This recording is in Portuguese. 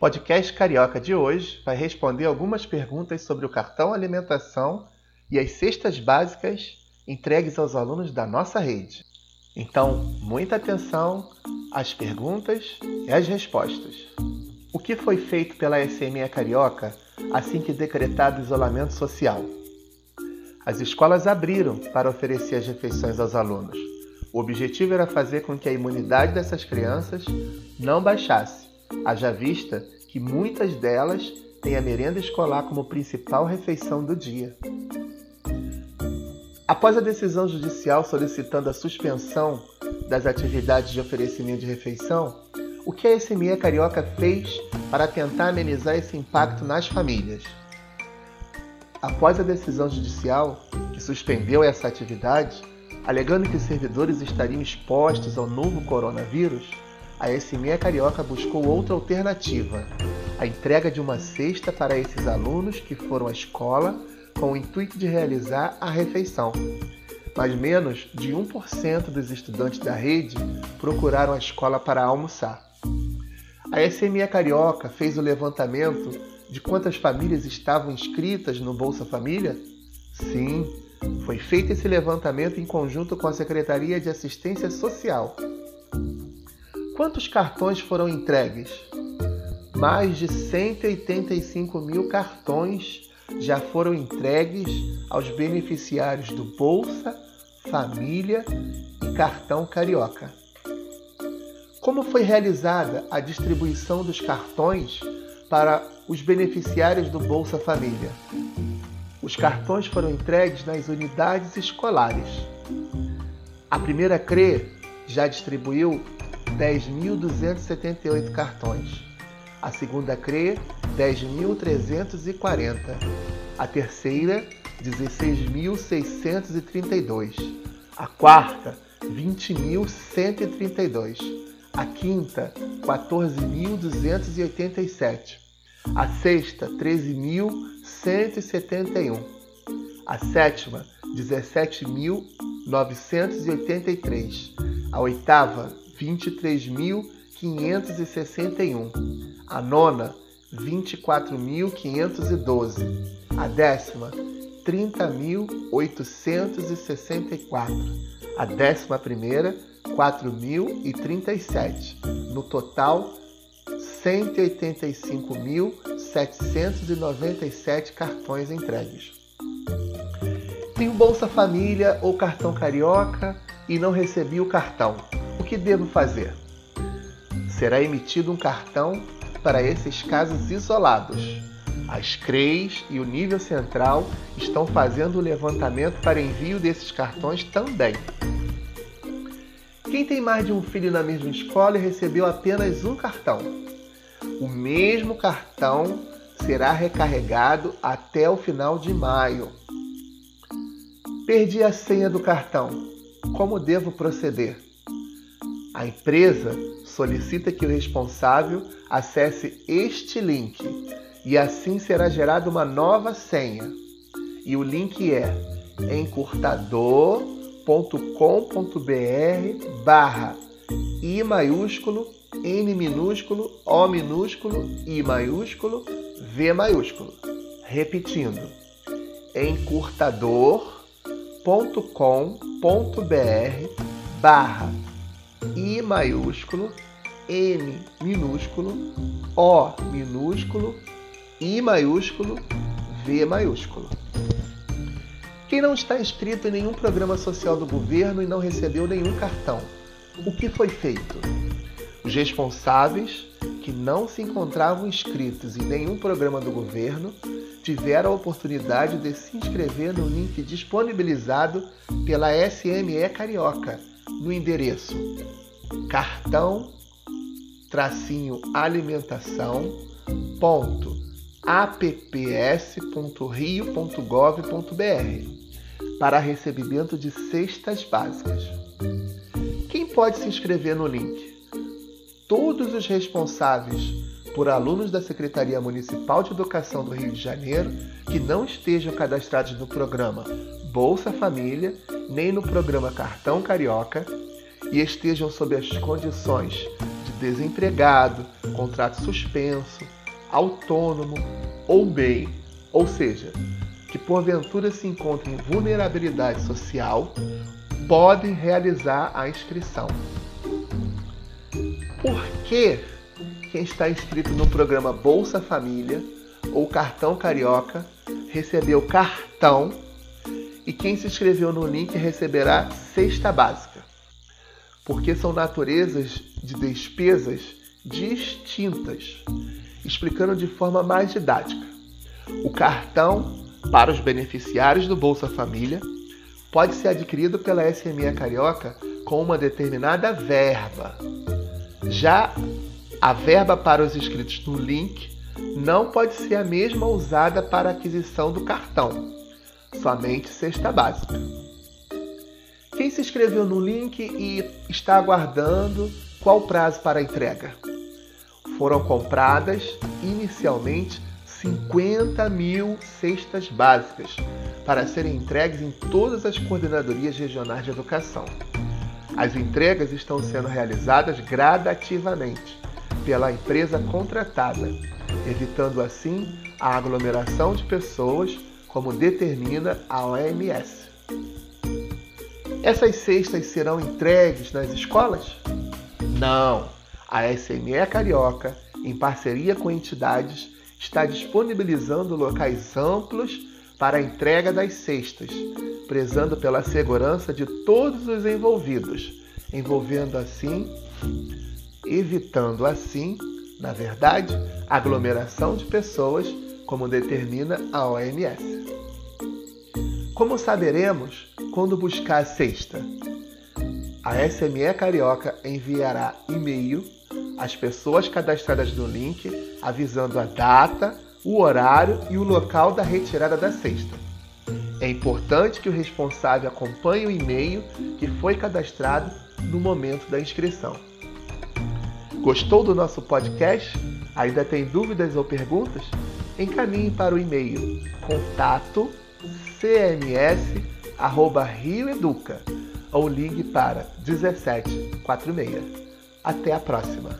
podcast Carioca de hoje vai responder algumas perguntas sobre o cartão alimentação e as cestas básicas entregues aos alunos da nossa rede. Então, muita atenção às perguntas e às respostas. O que foi feito pela SME Carioca assim que decretado o isolamento social? As escolas abriram para oferecer as refeições aos alunos. O objetivo era fazer com que a imunidade dessas crianças não baixasse, haja vista que muitas delas têm a merenda escolar como principal refeição do dia. Após a decisão judicial solicitando a suspensão das atividades de oferecimento de refeição, o que a SME Carioca fez para tentar amenizar esse impacto nas famílias? Após a decisão judicial que suspendeu essa atividade, alegando que servidores estariam expostos ao novo coronavírus, a SME Carioca buscou outra alternativa, a entrega de uma cesta para esses alunos que foram à escola com o intuito de realizar a refeição. Mas menos de 1% dos estudantes da rede procuraram a escola para almoçar. A SME Carioca fez o levantamento de quantas famílias estavam inscritas no Bolsa Família? Sim, foi feito esse levantamento em conjunto com a Secretaria de Assistência Social. Quantos cartões foram entregues? Mais de 185 mil cartões já foram entregues aos beneficiários do Bolsa, Família e Cartão Carioca. Como foi realizada a distribuição dos cartões para os beneficiários do Bolsa Família? Os cartões foram entregues nas unidades escolares. A primeira CRE já distribuiu 10.278 cartões. A segunda CRE, 10.340. A terceira, 16.632. A quarta, 20.132. A quinta, 14.287. A sexta, 13.171. A sétima, 17.983. A oitava, 23.561. A nona, 24.512. A décima, 30.864. A décima primeira, 4.037. No total, 185.797 cartões entregues. Tem Bolsa Família ou cartão Carioca e não recebi o cartão. Que devo fazer? Será emitido um cartão para esses casos isolados. As CREs e o nível central estão fazendo o levantamento para envio desses cartões também. Quem tem mais de um filho na mesma escola e recebeu apenas um cartão? O mesmo cartão será recarregado até o final de maio. Perdi a senha do cartão. Como devo proceder? A empresa solicita que o responsável acesse este link e assim será gerada uma nova senha. E o link é encurtador.com.br barra I maiúsculo, N minúsculo, O minúsculo, I maiúsculo, V maiúsculo. Repetindo, encurtador.com.br barra I maiúsculo, N minúsculo, O minúsculo, I maiúsculo, V maiúsculo. Quem não está inscrito em nenhum programa social do governo e não recebeu nenhum cartão, o que foi feito? Os responsáveis que não se encontravam inscritos em nenhum programa do governo tiveram a oportunidade de se inscrever no link disponibilizado pela SME Carioca no endereço cartão tracinho alimentação ponto apps.rio.gov.br para recebimento de cestas básicas. Quem pode se inscrever no link? Todos os responsáveis por alunos da Secretaria Municipal de Educação do Rio de Janeiro que não estejam cadastrados no programa Bolsa Família nem no programa Cartão Carioca e estejam sob as condições de desempregado, contrato suspenso, autônomo ou MEI, ou seja, que porventura se encontrem em vulnerabilidade social, podem realizar a inscrição. Por que quem está inscrito no programa Bolsa Família ou Cartão Carioca recebeu cartão e quem se inscreveu no link receberá cesta básica? Porque são naturezas de despesas distintas, explicando de forma mais didática. O cartão para os beneficiários do Bolsa Família pode ser adquirido pela SME Carioca com uma determinada verba. Já a verba para os inscritos no link não pode ser a mesma usada para a aquisição do cartão, somente cesta básica. Quem se inscreveu no link e está aguardando qual o prazo para a entrega? Foram compradas inicialmente 50 mil cestas básicas para serem entregues em todas as coordenadorias regionais de educação. As entregas estão sendo realizadas gradativamente pela empresa contratada, evitando assim a aglomeração de pessoas, como determina a OMS. Essas cestas serão entregues nas escolas? Não! A SME Carioca, em parceria com entidades, está disponibilizando locais amplos para a entrega das cestas, prezando pela segurança de todos os envolvidos, envolvendo assim, evitando assim, na verdade, aglomeração de pessoas, como determina a OMS. Como saberemos quando buscar a cesta? A SME Carioca enviará e-mail às pessoas cadastradas no link avisando a data, o horário e o local da retirada da cesta. É importante que o responsável acompanhe o e-mail que foi cadastrado no momento da inscrição. Gostou do nosso podcast? Ainda tem dúvidas ou perguntas? Encaminhe para o e-mail contato cms@rioeduca ou ligue para 1746. Até a próxima.